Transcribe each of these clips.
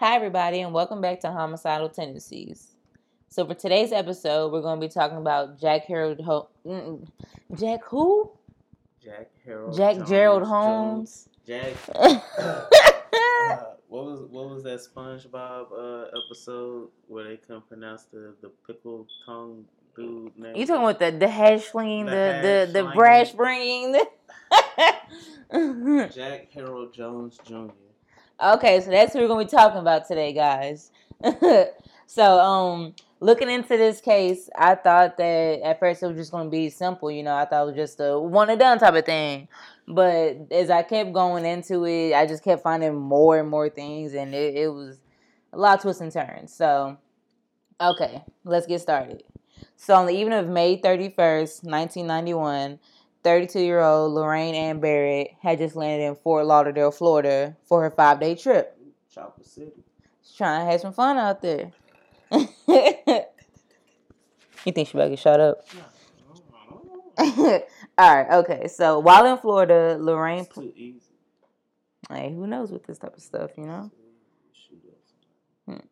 Hi, everybody, and welcome back to Homicidal Tendencies. So, for today's episode, we're going to be talking about Jack Harold Ho- Jack who? Jack Harold. Jack Jones, Gerald Jones. Holmes. Jack. uh, what was what was that SpongeBob uh, episode where they couldn't pronounce the the pickle tongue dude name? you talking about the the hash slinging, the The the the, brash bringing? Jack Harold Jones Jr. Okay, so that's what we're gonna be talking about today, guys. so, um, looking into this case, I thought that at first it was just gonna be simple, you know. I thought it was just a one and done type of thing. But as I kept going into it, I just kept finding more and more things, and it, it was a lot of twists and turns. So, okay, let's get started. So, on the evening of May 31st, 1991, 32 year old Lorraine Ann Barrett had just landed in Fort Lauderdale, Florida for her five day trip. Chopper City. She's trying to have some fun out there. you think she better get shot up? All right, okay. So while in Florida, Lorraine. It's too easy. Hey, who knows with this type of stuff, you know? Shoot. Hmm.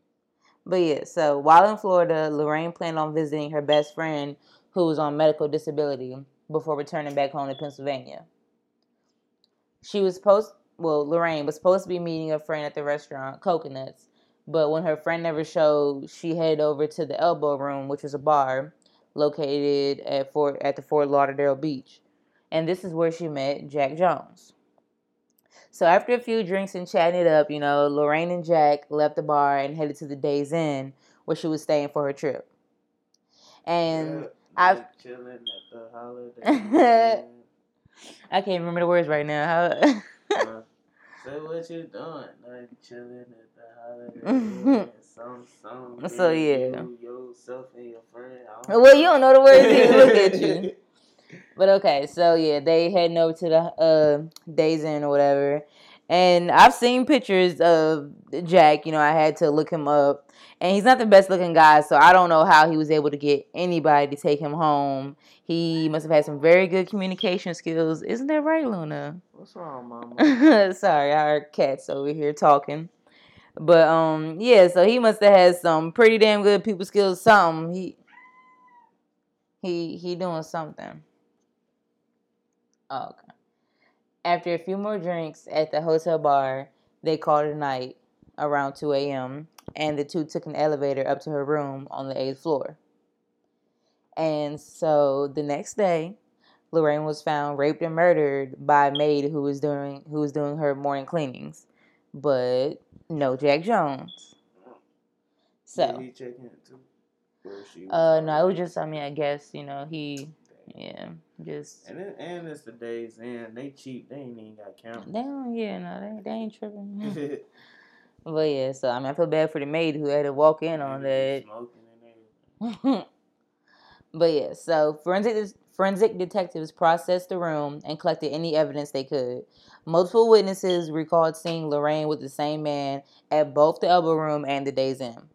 But yeah, so while in Florida, Lorraine planned on visiting her best friend who was on medical disability before returning back home to Pennsylvania. She was supposed, well, Lorraine was supposed to be meeting a friend at the restaurant, Coconuts, but when her friend never showed, she headed over to the Elbow Room, which was a bar located at Fort at the Fort Lauderdale beach, and this is where she met Jack Jones. So after a few drinks and chatting it up, you know, Lorraine and Jack left the bar and headed to the Days Inn, where she was staying for her trip. And Yeah, I've- chilling at the holiday. I can't remember the words right now. How? Uh, Say what you doing? Like chilling at the holiday. Some, some. So, yeah. You, yourself and your friend. Well, you don't know the words. Look at you. But okay, so yeah, they heading over to the uh, Days Inn or whatever. And I've seen pictures of Jack. You know, I had to look him up, and he's not the best looking guy. So I don't know how he was able to get anybody to take him home. He must have had some very good communication skills. Isn't that right, Luna? What's wrong, mama? Sorry, our cat's over here talking. But um, yeah, so he must have had some pretty damn good people skills. Something he he he doing something. Oh, okay. After a few more drinks at the hotel bar, they called it a night around 2 a.m. and the two took an elevator up to her room on the eighth floor. And so the next day, Lorraine was found raped and murdered by a maid who was doing who was doing her morning cleanings, but no Jack Jones. Did So, he check in too? Or she was uh, no, it was just I mean I guess you know he yeah just And then, and it's the days in. They cheap. They ain't even got cameras. they don't yeah no they, they ain't tripping. but yeah, so I mean I feel bad for the maid who had to walk in on that. Smoking and everything. but yeah, so forensic forensic detectives processed the room and collected any evidence they could. Multiple witnesses recalled seeing Lorraine with the same man at both the elbow room and the Days Inn.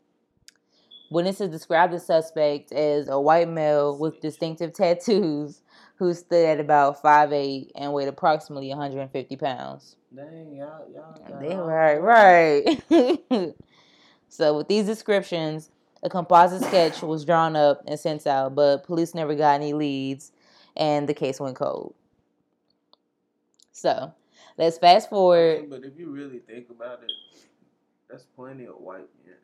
Witnesses described the suspect as a white male with distinctive tattoos who stood at about 5'8 and weighed approximately 150 pounds. Dang, y'all, y'all. got They all right, right. so with these descriptions, a composite sketch was drawn up and sent out, but police never got any leads, and the case went cold. So let's fast forward. But if you really think about it, that's plenty of white men.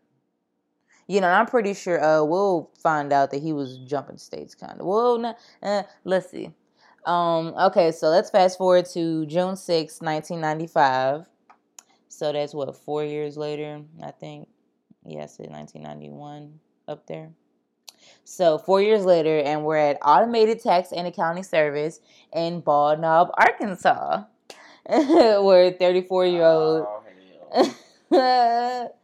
You know, I'm pretty sure uh, we'll find out that he was jumping states, kind of. Well, no, uh, let's see. Um, okay, so let's fast forward to June 6, 1995. So that's what, four years later, I think. Yeah, I said 1991 up there. So four years later, and we're at Automated Tax and Accounting Service in Bald Knob, Arkansas, where 34 year old.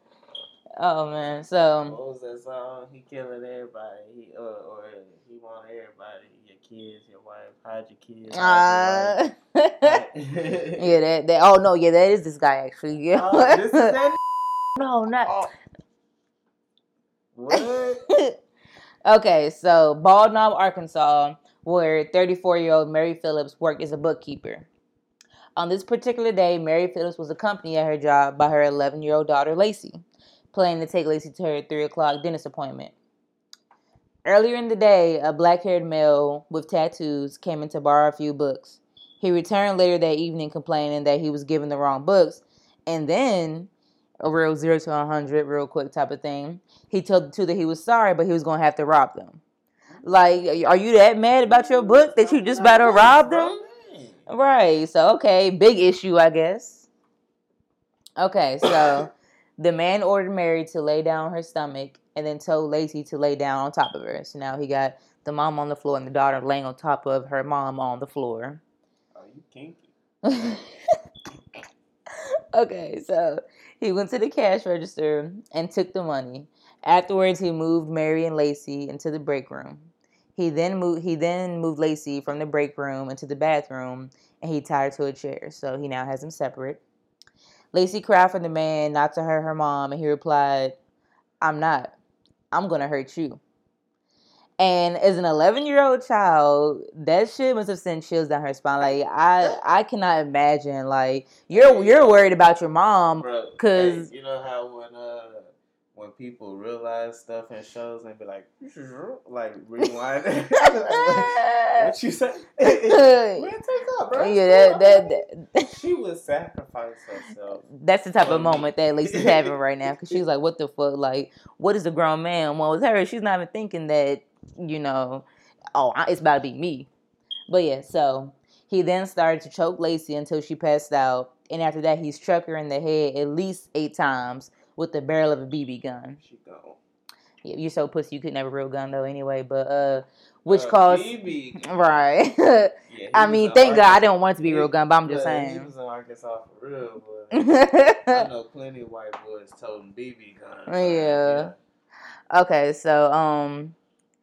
Oh, man, so. what was that song? He killing everybody. He uh, or he want everybody. Your kids, your wife. Hide your kids. hide Uh, your yeah, that, that. Oh no, yeah, that is this guy actually. Yeah. Oh, this is that. no, not. Oh. What? okay, so Bald Knob, Arkansas, where 34 year old Mary Phillips worked as a bookkeeper. On this particular day, Mary Phillips was accompanied at her job by her 11 year old daughter, Lacey. Planning to take Lacey to her 3 o'clock dentist appointment. Earlier in the day, a black haired male with tattoos came in to borrow a few books. He returned later that evening complaining that he was given the wrong books. And then, a real zero to a 100, real quick type of thing, he told the two that he was sorry, but he was going to have to rob them. Like, are you that mad about your book that you just about to rob them? Right. So, okay, big issue, I guess. Okay, so the man ordered Mary to lay down her stomach and then told Lacey to lay down on top of her. So now he got the mom on the floor and the daughter laying on top of her mom on the floor. Oh, you kinky. okay, so he went to the cash register and took the money. Afterwards, he moved Mary and Lacey into the break room. He then moved he then moved Lacey from the break room into the bathroom and he tied her to a chair. So he now has them separate. Lacey cried for the man not to hurt her mom, and he replied, I'm not. I'm gonna hurt you. And as an 11 year old child, that shit must have sent chills down her spine. Like I, I cannot imagine. Like you're you're worried about your mom because hey, you know how when uh when people realize stuff in shows and be like, like rewind. like, what you say? Man, up, bro. Yeah, that, that, that, she would sacrifice herself. That's the type of moment that Lacey's having right now because she's like, "What the fuck? Like, what is a grown man?" Well, with her, she's not even thinking that you know, oh, it's about to be me. But yeah, so he then started to choke Lacey until she passed out, and after that, he struck her in the head at least eight times with the barrel of a BB gun. She gone. Yeah, you're so pussy you couldn't have a real gun though anyway, but uh which uh, caused right. yeah, I mean, thank Arkansas. God I didn't want it to be real gun, but I'm just saying. He was in Arkansas for real, but I know plenty of white boys toting BB guns. Yeah. yeah. Okay, so um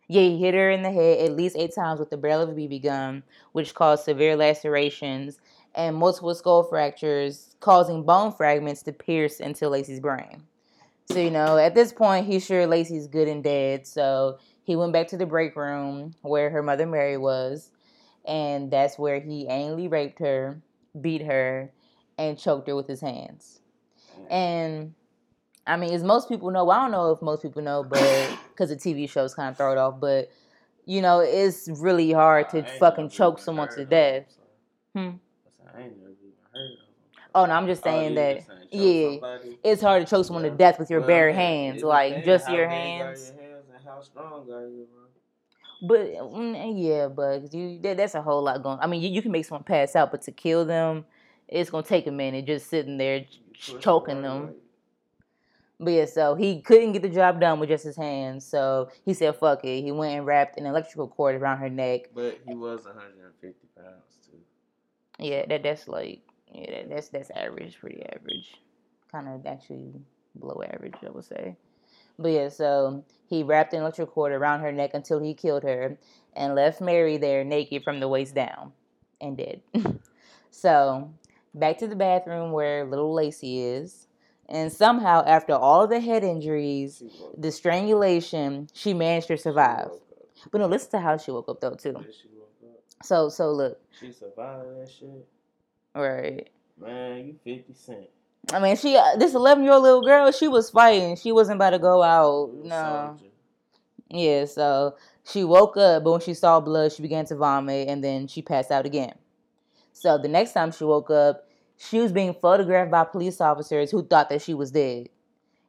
yeah, he hit her in the head at least eight times with the barrel of a BB gun, which caused severe lacerations and multiple skull fractures, causing bone fragments to pierce into Lacey's brain. So, you know, at this point, he's sure Lacey's good and dead. So he went back to the break room where her mother Mary was, and that's where he anally raped her, beat her, and choked her with his hands. And I mean, as most people know, well, I don't know if most people know, but because the TV shows kind of throw it off, but you know, it's really hard to fucking choke someone to death. Hmm. Oh no, I'm just oh, saying oh, that. Just saying yeah, somebody. it's hard to choke someone yeah. to death with your well, bare hands, like just your hands. your hands. and how strong are you, But mm, yeah, but you that, that's a whole lot going. I mean, you, you, can make someone pass out, but to kill them, it's gonna take a minute. Just sitting there choking them. But yeah, so he couldn't get the job done with just his hands. So he said, "Fuck it." He went and wrapped an electrical cord around her neck. But he was 150 pounds too. Yeah, that that's like yeah, that's that's average, pretty average, kind of actually below average, I would say. But yeah, so he wrapped an electric cord around her neck until he killed her, and left Mary there naked from the waist down, and dead. so back to the bathroom where little Lacey is. And somehow, after all the head injuries, the strangulation, she managed to survive. But no, listen to how she woke up though too. So so look. She survived that shit. Right. Man, you fifty cent. I mean, she uh, this eleven year old little girl, she was fighting. She wasn't about to go out. No. Yeah, so she woke up, but when she saw blood, she began to vomit, and then she passed out again. So the next time she woke up, she was being photographed by police officers who thought that she was dead.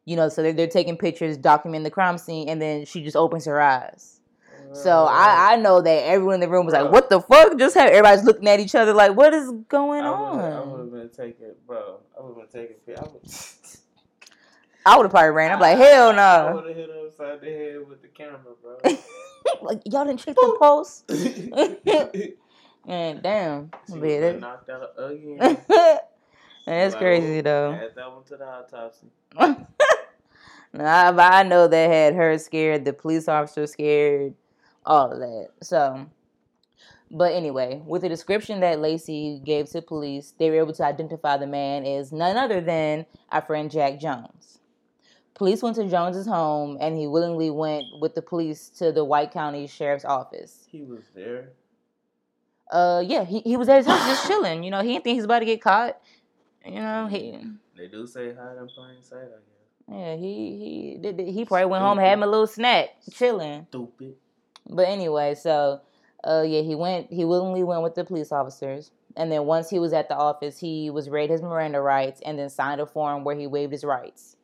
You know, so they're, they're taking pictures, documenting the crime scene, and then she just opens her eyes. So I, I know that everyone in the room was bro. like, "What the fuck?" Just have everybody's looking at each other like, "What is going I on?" I would have been taking, bro. I would have been taking. I would. I would have probably ran. I'm like, hell no. I would have hit her upside the head with the camera, bro. like y'all didn't check the pulse. And damn, she was knocked out again. That's like, crazy though. Add that one to the autopsy. nah, but I know that had her scared, the police officer scared, all of that. So, but anyway, with the description that Lacey gave to police, they were able to identify the man as none other than our friend Jack Jones. Police went to Jones's home, and he willingly went with the police to the White County Sheriff's Office. He was there uh, yeah, he, he was at his house just chilling. You know, he didn't think he's about to get caught. You know, he. They do say hide in plain sight, I guess. Yeah, he he did. He probably went home, had him a little snack, chilling. Stupid. But anyway, so uh, yeah, he went. He willingly went with the police officers, and then once he was at the office, he was read his Miranda rights, and then signed a form where he waived his rights.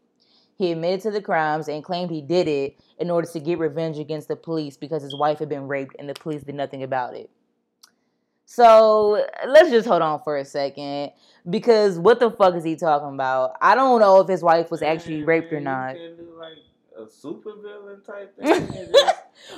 He admitted to the crimes and claimed he did it in order to get revenge against the police because his wife had been raped and the police did nothing about it. So let's just hold on for a second because what the fuck is he talking about? I don't know if his wife was actually raped or not. You can do like a super villain type thing.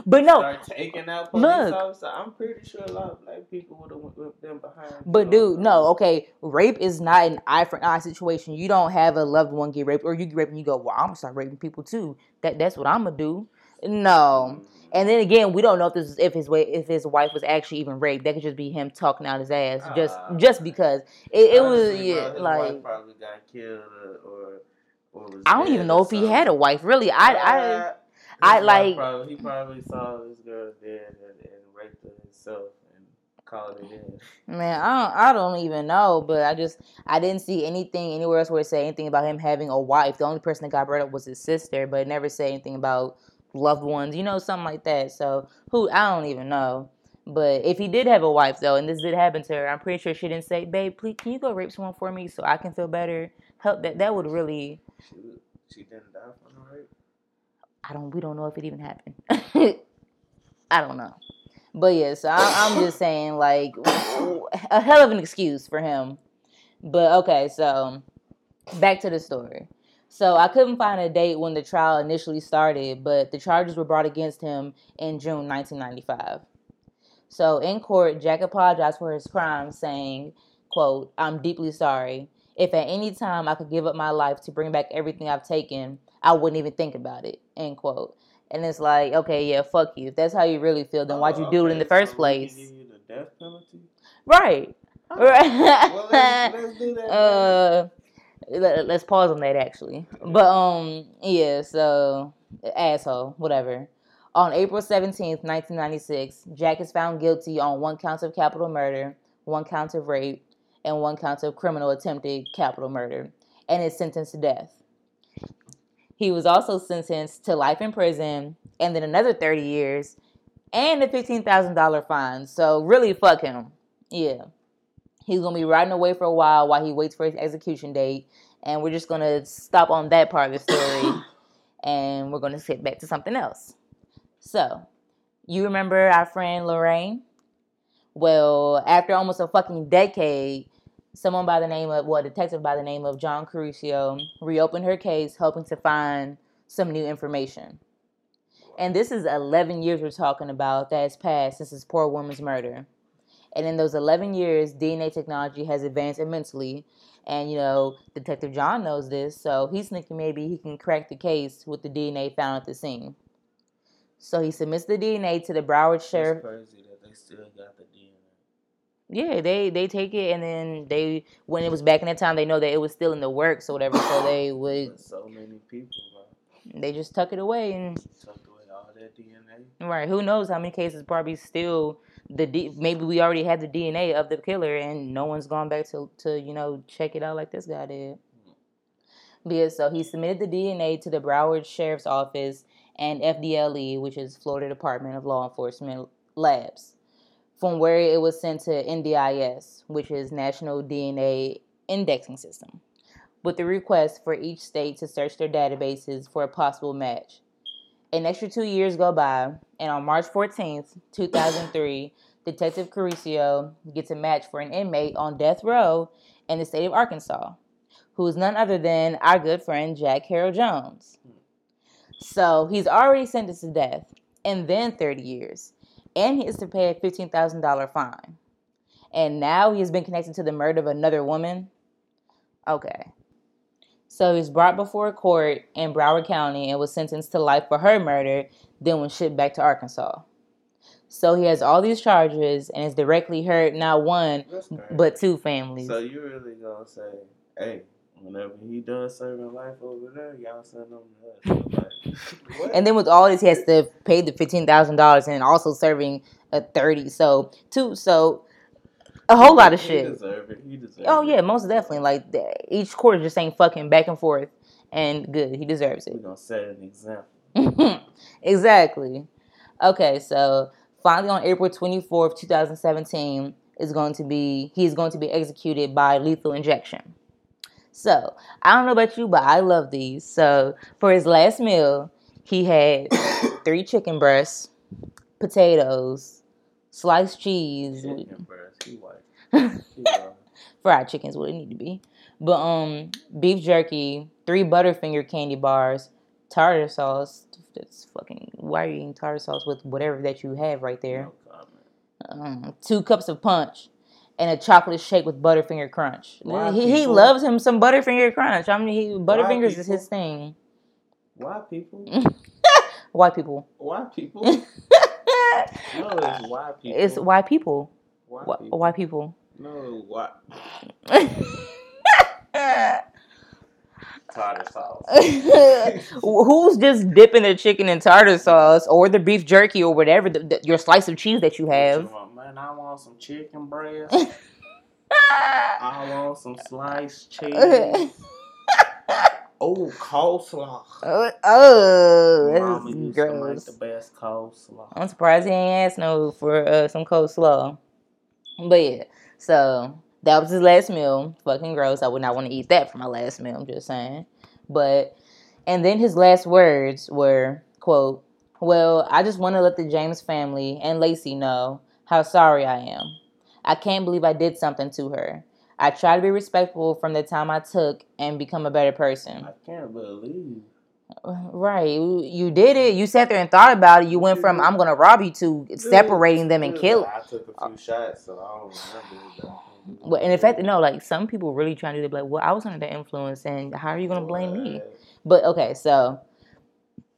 But no, taking out police look. officers. I'm pretty sure a lot of black people would have whipped them behind. But dude, no, okay. Rape is not an eye for an eye situation. You don't have a loved one get raped, or you get raped and you go, "Well, I'm gonna start raping people too." That that's what I'm gonna do. No. And then again, we don't know if this is, if his way if his wife was actually even raped. That could just be him talking out his ass, just Ah. just because it, it was Honestly, bro, yeah, his like wife probably got killed or or, was I don't even know if he had a wife. Really, I I Uh, I wife like- Probably, he probably saw this girl dead and, and raped her himself and called it in. man, I don't I don't even know. But I just I didn't see anything anywhere else where it said anything about him having a wife. The only person that got brought up was his sister, but it never said anything about loved ones. You know, something like that. So who I don't even know. But if he did have a wife though, and this did happen to her, I'm pretty sure she didn't say, "Babe, please, can you go rape someone for me so I can feel better?" Help that that would really She she didn't die from the rape. I don't. We don't know if it even happened. I don't know. But yeah, so I, I'm just saying, like, a hell of an excuse for him. But okay, so back to the story. So I couldn't find a date when the trial initially started, but the charges were brought against him in June 1995. So in court, Jack apologized for his crimes, saying, "quote I'm deeply sorry. If at any time I could give up my life to bring back everything I've taken, I wouldn't even think about it." End quote. And it's like, okay, yeah, fuck you. If that's how you really feel, then why'd you do it in the first so place? the death penalty. Right. Oh, Right. Well, let's, let's do that. uh let, let's pause on that actually but um yeah so asshole whatever on april 17th 1996 jack is found guilty on one count of capital murder one count of rape and one count of criminal attempted capital murder and is sentenced to death he was also sentenced to life in prison and then another 30 years and a $15000 fine so really fuck him yeah He's gonna be riding away for a while while he waits for his execution date, and we're just gonna stop on that part of the story, and we're gonna skip back to something else. So, you remember our friend Lorraine? Well, after almost a fucking decade, someone by the name of, well, a detective by the name of John Curcio reopened her case, hoping to find some new information. And this is 11 years we're talking about that has passed since this poor woman's murder. And in those 11 years, DNA technology has advanced immensely. And, you know, Detective John knows this, so he's thinking maybe he can crack the case with the DNA found at the scene. So he submits the DNA to the Broward It's Sheriff. crazy that they still got the DNA. Yeah, they they take it and then they when it was back in that time they know that it was still in the works or whatever, so they would But so many people, bro, they just tuck it away and tucked away all that DNA. right, who knows how many cases probably still the D, maybe we already had the DNA of the killer and no one's gone back to to you know check it out like this guy did. Mm. But yeah, so he submitted the DNA to the Broward Sheriff's Office and FDLE, which is Florida Department of Law Enforcement Labs, from where it was sent to NDIS, which is National DNA Indexing System, with the request for each state to search their databases for a possible match. An extra two years go by, and on March 14th, 2003, Detective Curcio gets a match for an inmate on death row in the state of Arkansas, who is none other than our good friend Jack Carroll Jones. So he's already sentenced to death and then 30 years, and he is to pay a $15,000 fine. And now he has been connected to the murder of another woman. Okay. So he's brought before a court in Broward County and was sentenced to life for her murder, then was shipped back to Arkansas. So he has all these charges and is directly hurt not one but two families. So you really gonna say, hey, whenever he done serving life over there, y'all send him to us. And then with all this, he has to pay the fifteen thousand dollars and also serving a thirty. So two, so a whole lot of He shit. deserve it. He deserve Oh it. yeah, most definitely. Like the- each court is just saying fucking back and forth, and good. He deserves it. We're gonna set an example. exactly. Okay, so finally on April 24th, 2017 is going to be he's going to be executed by lethal injection. So, I don't know about you, but I love these. So, for his last meal, he had three chicken breasts, potatoes, sliced cheese, Chicken breast, he white. He fried chicken's what it need to be. But um beef jerky, three butterfinger candy bars, tartar sauce. That's fucking why are you eating tartar sauce with whatever that you have right there? No comment. Um, two cups of punch and a chocolate shake with butterfinger crunch. Why he, he loves him some butterfinger crunch. I mean, he, butterfingers is his thing. White people. White people. White people. No, it's white people. it's white people. white Wh- people. White people. No, white tartar sauce. Who's just dipping their chicken in tartar sauce or the beef jerky or whatever the, the- your slice of cheese that you have? Man, I want some chicken breast. I want some sliced cheese. Oh, coleslaw. oh, oh, Mama that's make gross. the best coleslaw. I'm surprised he ain't asked no for uh, some coleslaw. But yeah, so that was his last meal. Fucking gross. I would not want to eat that for my last meal. I'm just saying. But and then his last words were quote, "Well, I just want to let the James family and Lacey know how sorry I am. I can't believe I did something to her. I try to be respectful from the time I took and become a better person." I can't believe. Right. You did it. You sat there and thought about it. You went from I'm gonna rob you to separating them and killing. I took a few shots, so I don't remember. Well, and in fact, no, like some people really trying to do. Like, well, I was under the influence, and how are you gonna blame me? But okay, so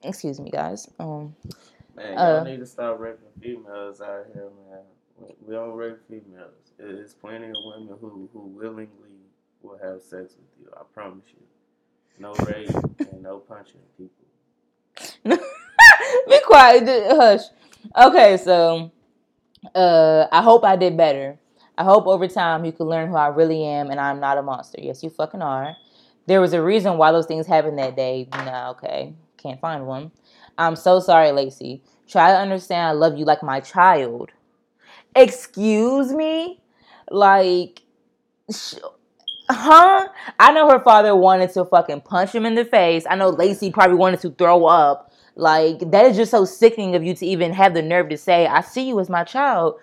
excuse me, guys. Um, Man, Uh, y'all need to stop raping females out here, man. We- We don't rape females. There's plenty of women who, who willingly will have sex with you. I promise you. No rape and no punching people. be quiet, hush. Okay, so uh, I hope I did better. I hope over time you can learn who I really am, and I'm not a monster. Yes, you fucking are. There was a reason why those things happened that day. Nah, okay, can't find one. I'm so sorry, Lacey. Try to understand. I love you like my child. Excuse me, like, sh- huh? I know her father wanted to fucking punch him in the face. I know Lacey probably wanted to throw up. Like that is just so sickening of you to even have the nerve to say, "I see you as my child."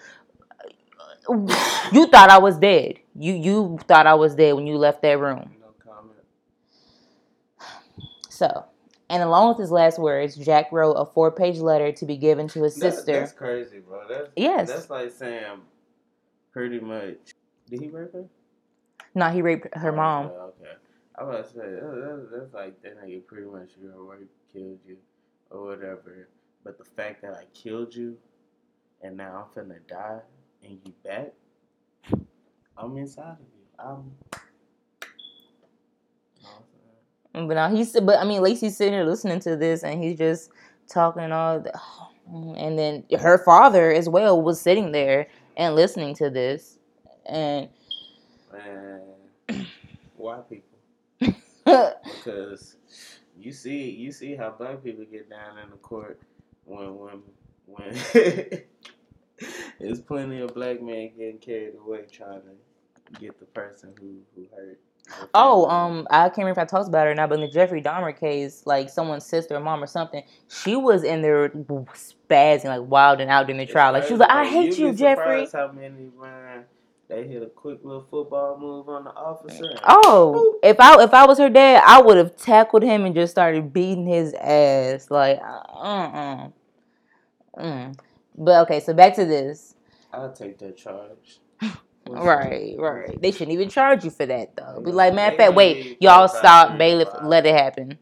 You thought I was dead. You you thought I was dead when you left that room. No comment. So, and along with his last words, Jack wrote a four-page letter to be given to his That's, sister. that's crazy, bro. That's, Yes. That's like saying pretty much. Did he rape her? No, he raped her Oh, mom. Okay, okay. I was about to say, that, that, that's like, that nigga pretty much, you know, rape, killed you, or whatever. But the fact that I killed you, and now I'm finna die, and you back, I'm inside of you. I'm. You know what I'm saying? But now he's but I mean Lacey's sitting here listening to this and he's just talking all the, and then her father as well was sitting there and listening to this and Man, white people. because you see you see how black people get down in the court when when when there's plenty of black men getting carried away trying to get the person who who hurt. Oh um I can't remember if I talked about it or not but in the Jeffrey Dahmer case like someone's sister or mom or something she was in there spazzing like wild and out in the trial like she was like I hate you You'd Jeffrey How many man they hit a quick little football move on the officer? Oh, if I if I was her dad, I would have tackled him and just started beating his ass. Like, uh, uh, mm. But okay, so back to this. I'll take that charge. Right, right. They shouldn't even charge you for that though. Be like, man, they fact, wait, y'all stop, bailiff, let it happen.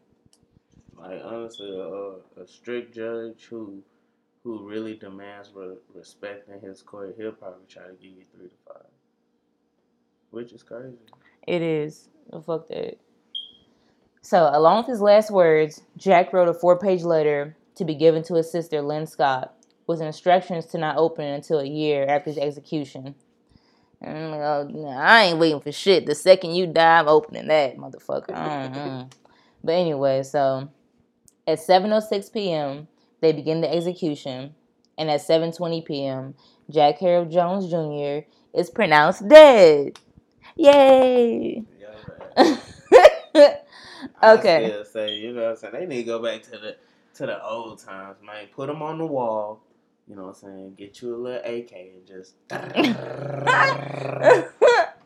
Like honestly, a, a strict judge who who really demands re- respect in his court, he'll probably try to give you three to five, which is crazy. It is. Oh, fuck that. So, along with his last words, Jack wrote a four-page letter to be given to his sister, Lynn Scott, with instructions to not open it until a year after his execution. And I'm like, oh, I ain't waiting for shit. The second you die, I'm opening that, motherfucker. Mhm. But anyway, so at 7:06 p.m., they begin the execution, and at 7:20 p.m., Jack Harold Jones Jr. is pronounced dead. Yay! I Okay. still say, you know what I'm saying? They need to go back to the to the old times, man. Put them on the wall. You know what I'm saying? Get you a little AK and just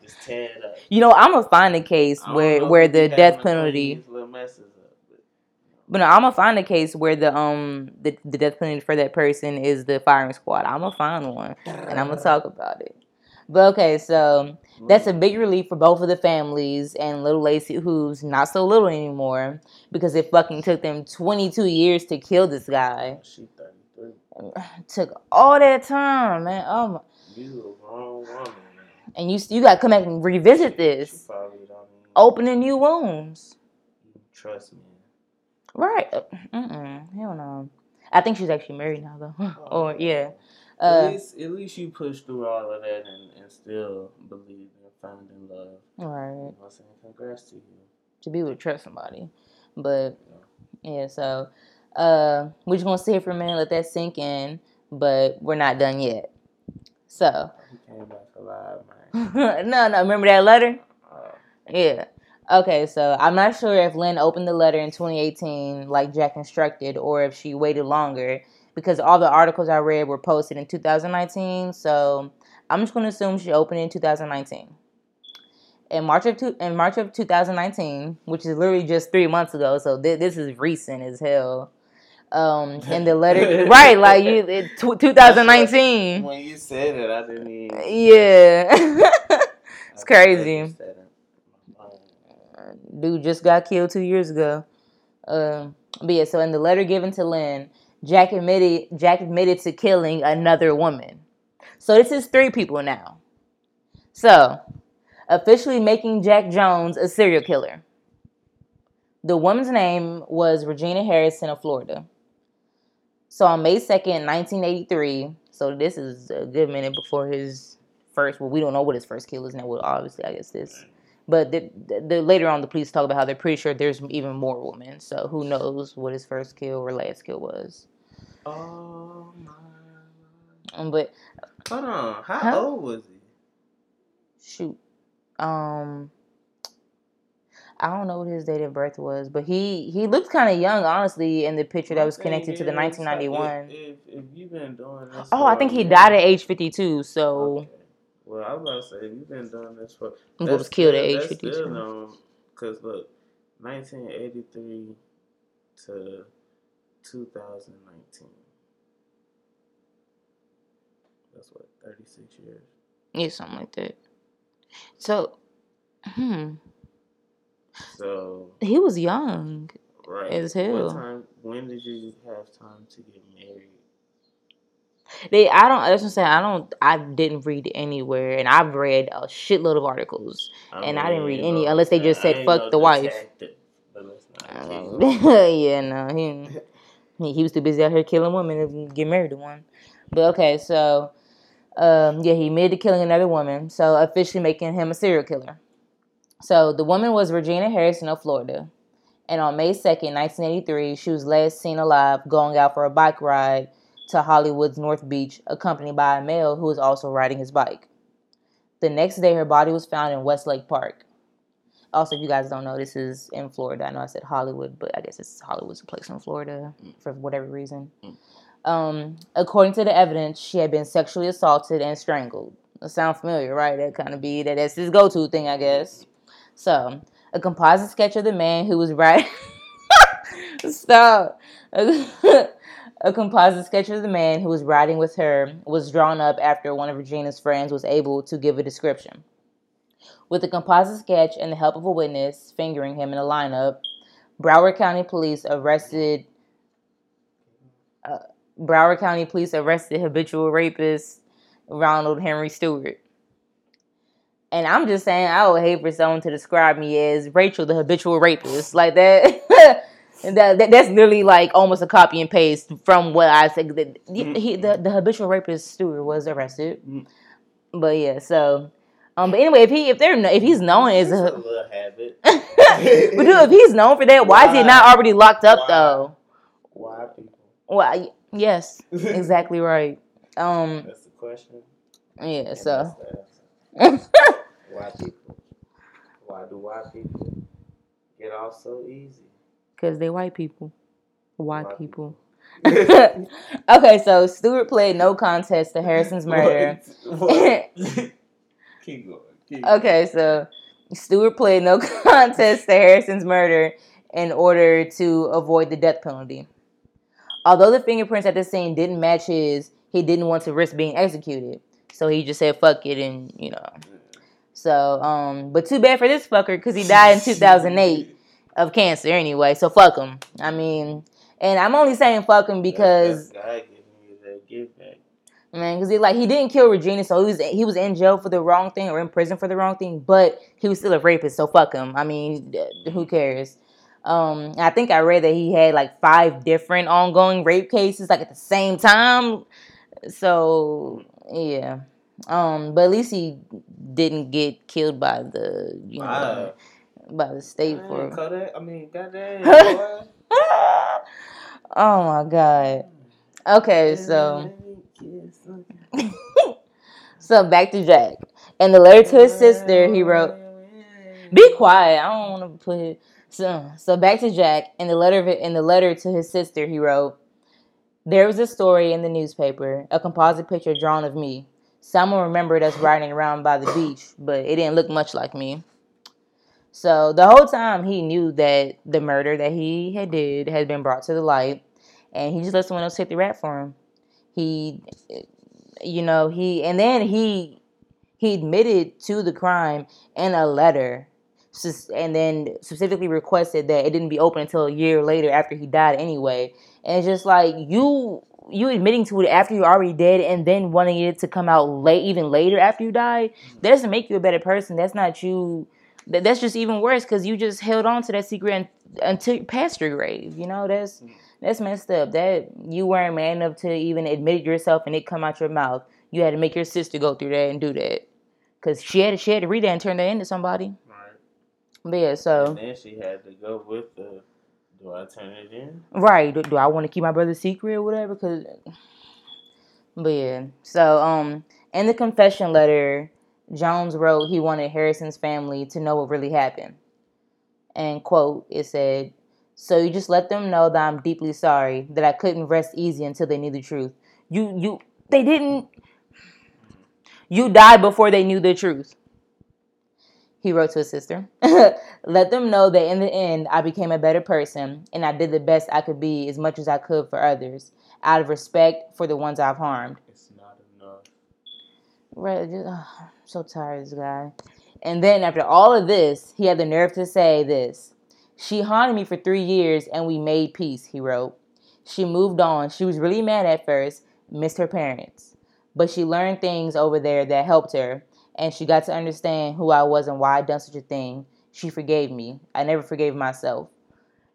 just tear it up. you know, I'm gonna find a case where where the death having to clean penalty. these little messes up, but- no, I'm gonna find a case where the um the, the death penalty for that person is the firing squad. I'm gonna find one and I'm gonna talk about it. But okay, so that's a big relief for both of the families and little Lacey, who's not so little anymore, because it fucking took them 22 years to kill this guy. She 33. took all that time, man. Oh my. You a grown woman, man. And you you gotta come back and revisit this, probably don't even opening new wounds. trust me. Right? Uh, Mm-mm. Hell no. I think she's actually married now though. or yeah. at Uh, least, at least you pushed through all of that and, and still believe in finding love. You know right. I'm saying? Congrats to you. To be able to trust somebody, but yeah. So uh, we're just gonna sit here for a minute, let that sink in. But we're not done yet. So He came back alive, man. no, no. Remember that letter? Uh, Yeah. Okay, so I'm not sure if Lynn opened the letter in 2018 like Jack instructed or if she waited longer because all the articles I read were posted in 2019. So I'm just going to assume she opened it in 2019. In March of two, in March of 2019, which is literally just three months ago, so thi- this is recent as hell. Um, in the letter, right? Like you, it, tw 2019. when you said it, I didn't even. Yeah, It's crazy. dude just got killed two years ago. Um, but yeah, so in the letter given to Lynn, Jack admitted Jack admitted to killing another woman. So this is three people now. So officially making Jack Jones a serial killer. The woman's name was Regina Harrison of Florida. So on May 2nd, 1983, so this is a good minute before his first, well, we don't know what his first kill is now. Well, obviously, I guess this. But the, the, later on, the police talk about how they're pretty sure there's even more women. So who knows what his first kill or last kill was. Oh my. But Hold on. How Huh? old was he? shoot, um, I don't know what his date of birth was, but he he looked kind of young, honestly, in the picture that was connected to the is, like, 1991. If, if, you've been doing this. Oh, I think he died at age 52. So Okay. Well, I was about to say, if you've been doing this for. He was killed at age 52. Still known, because look, 1983 to 2019. That's what, 36 years? yeah, something like that. So, hmm, So, he was young. right. As hell. Time, when did you have time to get married? They, I don't. That's what I'm saying. I don't. I didn't read anywhere, and I've read a shitload of articles. And I didn't read mean, any, unless they just said, "Fuck the wife." detective, but let's not yeah, no, he, he was too busy out here killing women to get married to one. But okay, so um, yeah, he admitted to killing another woman, so officially making him a serial killer. So the woman was Regina Harrison of uh, Florida, and on May second, nineteen eighty three, she was last seen alive going out for a bike ride to Hollywood's North Beach, accompanied by a male who was also riding his bike. The next day, her body was found in Westlake Park. Also, if you guys don't know, this is in Florida. I know I said Hollywood, but I guess it's Hollywood's a place in Florida mm. for whatever reason. Mm. Um, according to the evidence, she had been sexually assaulted and strangled. That sound familiar, right? That kind of be that that's his go-to thing, I guess. So, a composite sketch of the man who was riding. Stop. a composite sketch of the man who was riding with her was drawn up after one of Regina's friends was able to give a description. With the composite sketch and the help of a witness fingering him in a lineup, Broward County Police arrested uh, Broward County Police arrested habitual rapist Ronald Henry Stewart. And I'm just saying, I would hate for someone to describe me as Rachel, the habitual rapist, like that. and that, that that's literally like almost a copy and paste from what I said. The, he, the, the habitual rapist Stewart was arrested. Mm. But yeah, so Um, but anyway, if he if they're if he's known as a a little habit. but dude, if he's known for that, why is he not already locked up Why? though? Why people? Well, y- yes, exactly right. Um, That's the question. yeah. and So, that's the answer. Why people? Why do white people get off so easy? because they white people, white White people. okay, so Stewart played no contest to Harrison's murder. What? What? Keep going. Keep. Okay, so Stewart played no contest to Harrison's murder in order to avoid the death penalty. Although the fingerprints at the scene didn't match his, he didn't want to risk being executed. So he just said fuck it and, you know. So, um, but too bad for this fucker because he died in 2008 of cancer anyway. So fuck him. I mean, and I'm only saying fuck him because God giving you that give back. man, because he like he didn't kill Regina, so he was he was in jail for the wrong thing or in prison for the wrong thing, but he was still a rapist, so fuck him. I mean, who cares? Um, I think I read that he had like five different ongoing rape cases like at the same time. So yeah, um, but at least he didn't get killed by the you know by the state Man, for. Kodak, I mean, goddamn, oh my god. Okay, so. So back to Jack. And the letter to his sister, he wrote, "Be quiet. I don't want to put it." So, so back to Jack. In the letter, of it, in the letter to his sister, he wrote, "There was a story in the newspaper, a composite picture drawn of me. Someone remembered us riding around by the beach, but it didn't look much like me." So the whole time he knew that the murder that he had did had been brought to the light, and he just let someone else take the rap for him. He you know he and then he he admitted to the crime in a letter and then specifically requested that it didn't be open until a year later after he died anyway and it's just like you you admitting to it after you're already dead and then wanting it to come out late even later after you die mm-hmm. that doesn't make you a better person that's not you that, that's just even worse because you just held on to that secret un- until past your grave you know that's mm-hmm. that's messed up. That you weren't man enough to even admit it yourself and it come out your mouth. You had to make your sister go through that and do that. Cause she had to, she had to read that and turn that into somebody. Right. But yeah, so And then she had to go with the. Do I turn it in? right. Do, do I want to keep my brother's secret or whatever? Cause, but yeah. So um, in the confession letter, Jones wrote he wanted Harrison's family to know what really happened. And quote, it said, "So you just let them know that I'm deeply sorry that I couldn't rest easy until they knew the truth. You you they didn't. You died before they knew the truth." He wrote to his sister, "Let them know that in the end I became a better person and I did the best I could be as much as I could for others, out of respect for the ones I've harmed." It's not enough. Right, just, ugh, I'm so tired of this guy. And then after all of this, he had the nerve to say this. She haunted me for three years and we made peace, he wrote. She moved on. She was really mad at first, missed her parents. But she learned things over there that helped her, and she got to understand who I was and why I'd done such a thing. She forgave me. I never forgave myself.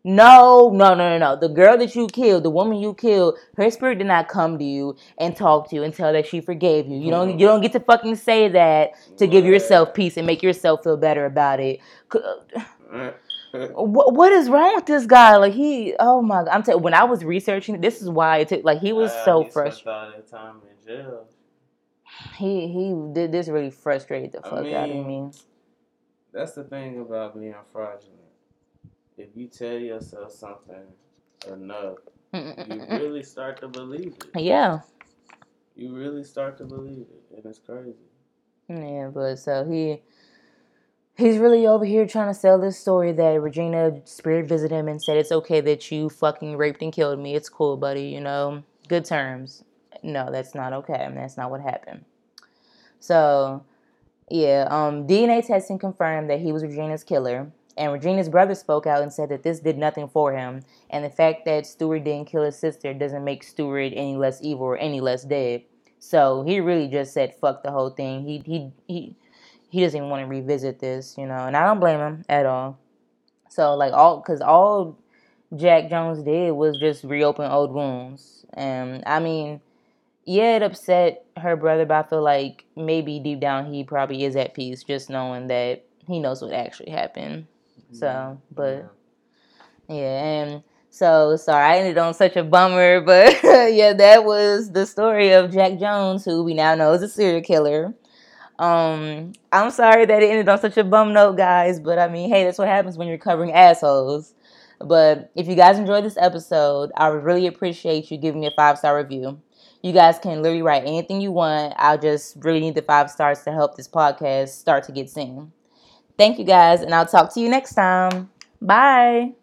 No, no, no, no, no. The girl that you killed, the woman you killed, her spirit did not come to you and talk to you and tell that she forgave you. You don't, you don't get to fucking say that to give yourself peace and make yourself feel better about it. What, what is wrong with this guy? Like he, oh my, God. I'm telling. When I was researching, this is why it took. Like he was Uh, so frustrated. He he did this really frustrated the I fuck out of me. That's the thing about being fraudulent. If you tell yourself something enough, you really start to believe it. yeah, You really start to believe it, and it's crazy. yeah, but so he. He's really over here trying to sell this story that Regina spirit visited him and said it's okay that you fucking raped and killed me. It's cool, buddy. You know, good terms. No, that's not okay. and That's not what happened. So, yeah, um, DNA testing confirmed that he was Regina's killer, and Regina's brother spoke out and said that this did nothing for him, and the fact that Stewart didn't kill his sister doesn't make Stewart any less evil or any less dead. So he really just said fuck the whole thing. He he he he doesn't even want to revisit this, you know, and I don't blame him at all. So like all because all Jack Jones did was just reopen old wounds, and I mean yeah, it upset her brother, but I feel like maybe deep down he probably is at peace, just knowing that he knows what actually happened. So, but yeah, and so sorry I ended on such a bummer, but yeah, that was the story of Jack Jones, who we now know is a serial killer. Um, I'm sorry that it ended on such a bum note, guys, but I mean, hey, that's what happens when you're covering assholes. But if you guys enjoyed this episode, I would really appreciate you giving me a five star review. You guys can literally write anything you want. I'll just really need the five stars to help this podcast start to get seen. Thank you guys, and I'll talk to you next time. Bye.